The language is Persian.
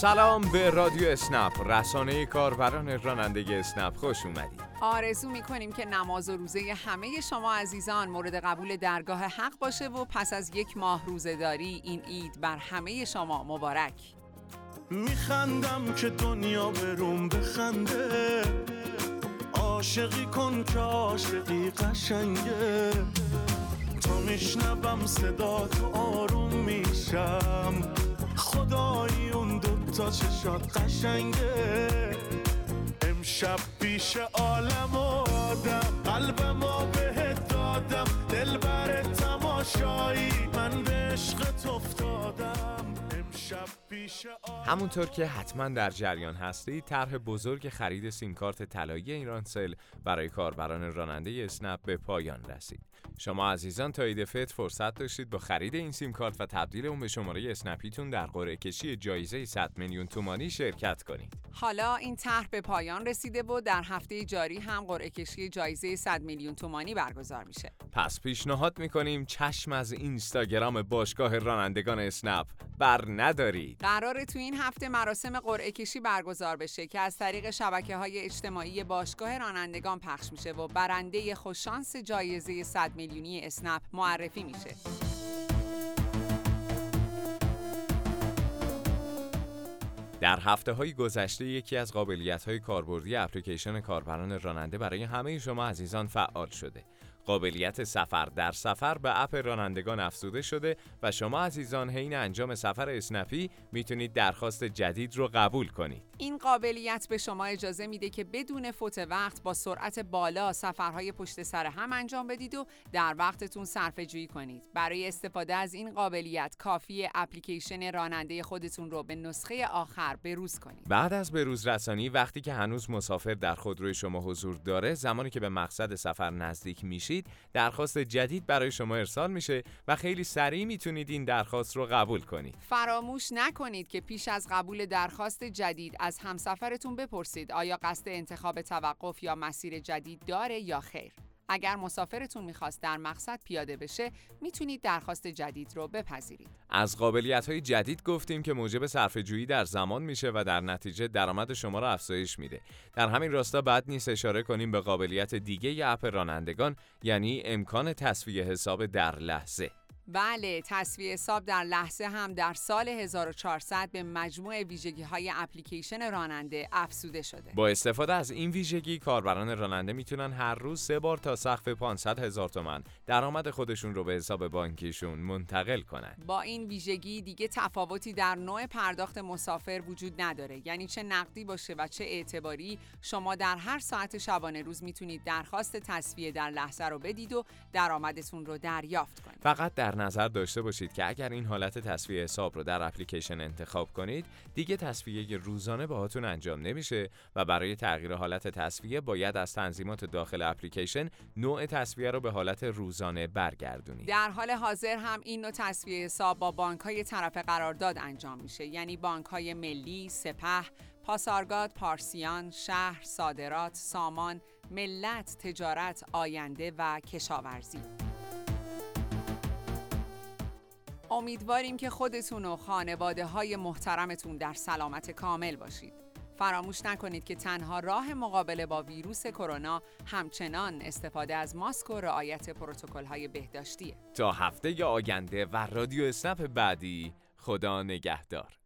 سلام به رادیو اسنپ رسانه کاربران رانندگی اسنپ خوش اومدید. آرزو می‌کنیم که نماز و روزه همه شما عزیزان مورد قبول درگاه حق باشه و پس از یک ماه روزه داری این عید بر همه شما مبارک. میخندم که دنیا بروم بخنده. عاشقی کن که عاشقی قشنگه. تا میشنوم صدا تو آروم میشم. دوتا چشات قشنگه. امشب پیش عالم آدم. همونطور که حتما در جریان هستید طرح بزرگ خرید سیم کارت طلایی ایرانسل برای کاربران راننده اسنپ به پایان رسید. شما عزیزان تا عید فطر فرصت داشتید با خرید این سیم کارت و تبدیل اون به شماره اسنپیتون در قرعه کشی جایزه 100 میلیون تومانی شرکت کنید. حالا این طرح به پایان رسیده و در هفته جاری هم قرعه کشی جایزه 100 میلیون تومانی برگزار میشه. پس پیشنهاد می‌کنیم چشم از اینستاگرام باشگاه رانندگان اسنپ بر ندارید قرار تو این هفته مراسم قرعه کشی برگزار بشه که از طریق شبکه های اجتماعی باشگاه رانندگان پخش میشه و برنده خوششانس جایزه 100 میلیونی اسنپ معرفی میشه در هفته های گذشته یکی از قابلیت های کاربردی اپلیکیشن کاربران راننده برای همه شما عزیزان فعال شده. قابلیت سفر در سفر به اپ رانندگان افزوده شده و شما عزیزان حین انجام سفر اسنپی می‌تونید درخواست جدید رو قبول کنید. این قابلیت به شما اجازه میده که بدون فوت وقت با سرعت بالا سفرهای پشت سر هم انجام بدید و در وقتتون صرفه جویی کنید. برای استفاده از این قابلیت کافی اپلیکیشن راننده خودتون رو به نسخه آخر بروز کنید. بعد از بروز رسانی وقتی که هنوز مسافر در خودروی شما حضور داره زمانی که به مقصد سفر نزدیک میشید درخواست جدید برای شما ارسال میشه و خیلی سریع می‌تونید این درخواست رو قبول کنید. فراموش نکنید که پیش از قبول درخواست جدید از همسفرتون بپرسید آیا قصد انتخاب توقف یا مسیر جدید داره یا خیر. اگر مسافرتون می‌خواست در مقصد پیاده بشه می‌تونید درخواست جدید رو بپذیرید. از قابلیت های جدید گفتیم که موجب صرفه جویی در زمان میشه و در نتیجه درآمد شما را افزایش میده. در همین راستا بد نیست اشاره کنیم به قابلیت دیگه ی اپ رانندگان یعنی امکان تصویه حساب در لحظه. بله تصویه حساب در لحظه هم در سال 1400 به مجموع ویژگی های اپلیکیشن راننده افزوده شده. با استفاده از این ویژگی کاربران راننده می‌تونن هر روز سه بار تا سقف 500 هزار تومن درآمد خودشون رو به حساب بانکیشون منتقل کنن. با این ویژگی دیگه تفاوتی در نوع پرداخت مسافر وجود نداره یعنی چه نقدی باشه و چه اعتباری شما در هر ساعت شبانه روز می‌تونید درخواست تصویه در لحظه رو بدید و درآمدتون رو دریافت کنید. فقط در نظر داشته باشید که اگر این حالت تصویه حساب رو در اپلیکیشن انتخاب کنید دیگه تصویه روزانه باهاتون انجام نمیشه و برای تغییر حالت تصویه باید از تنظیمات داخل اپلیکیشن نوع تصویه رو به حالت روزانه برگردونید در حال حاضر هم این نوع تصویه حساب با بانک های طرف قرارداد انجام میشه یعنی بانک های ملی، سپه، پاسارگاد، پارسیان، شهر، صادرات، سامان، ملت، تجارت، آینده و کشاورزی. امیدواریم که خودتون و خانواده های محترمتون در سلامت کامل باشید. فراموش نکنید که تنها راه مقابله با ویروس کرونا همچنان استفاده از ماسک و رعایت پروتکل های بهداشتیه. تا هفته آینده و رادیو اسنپ بعدی خدا نگهدار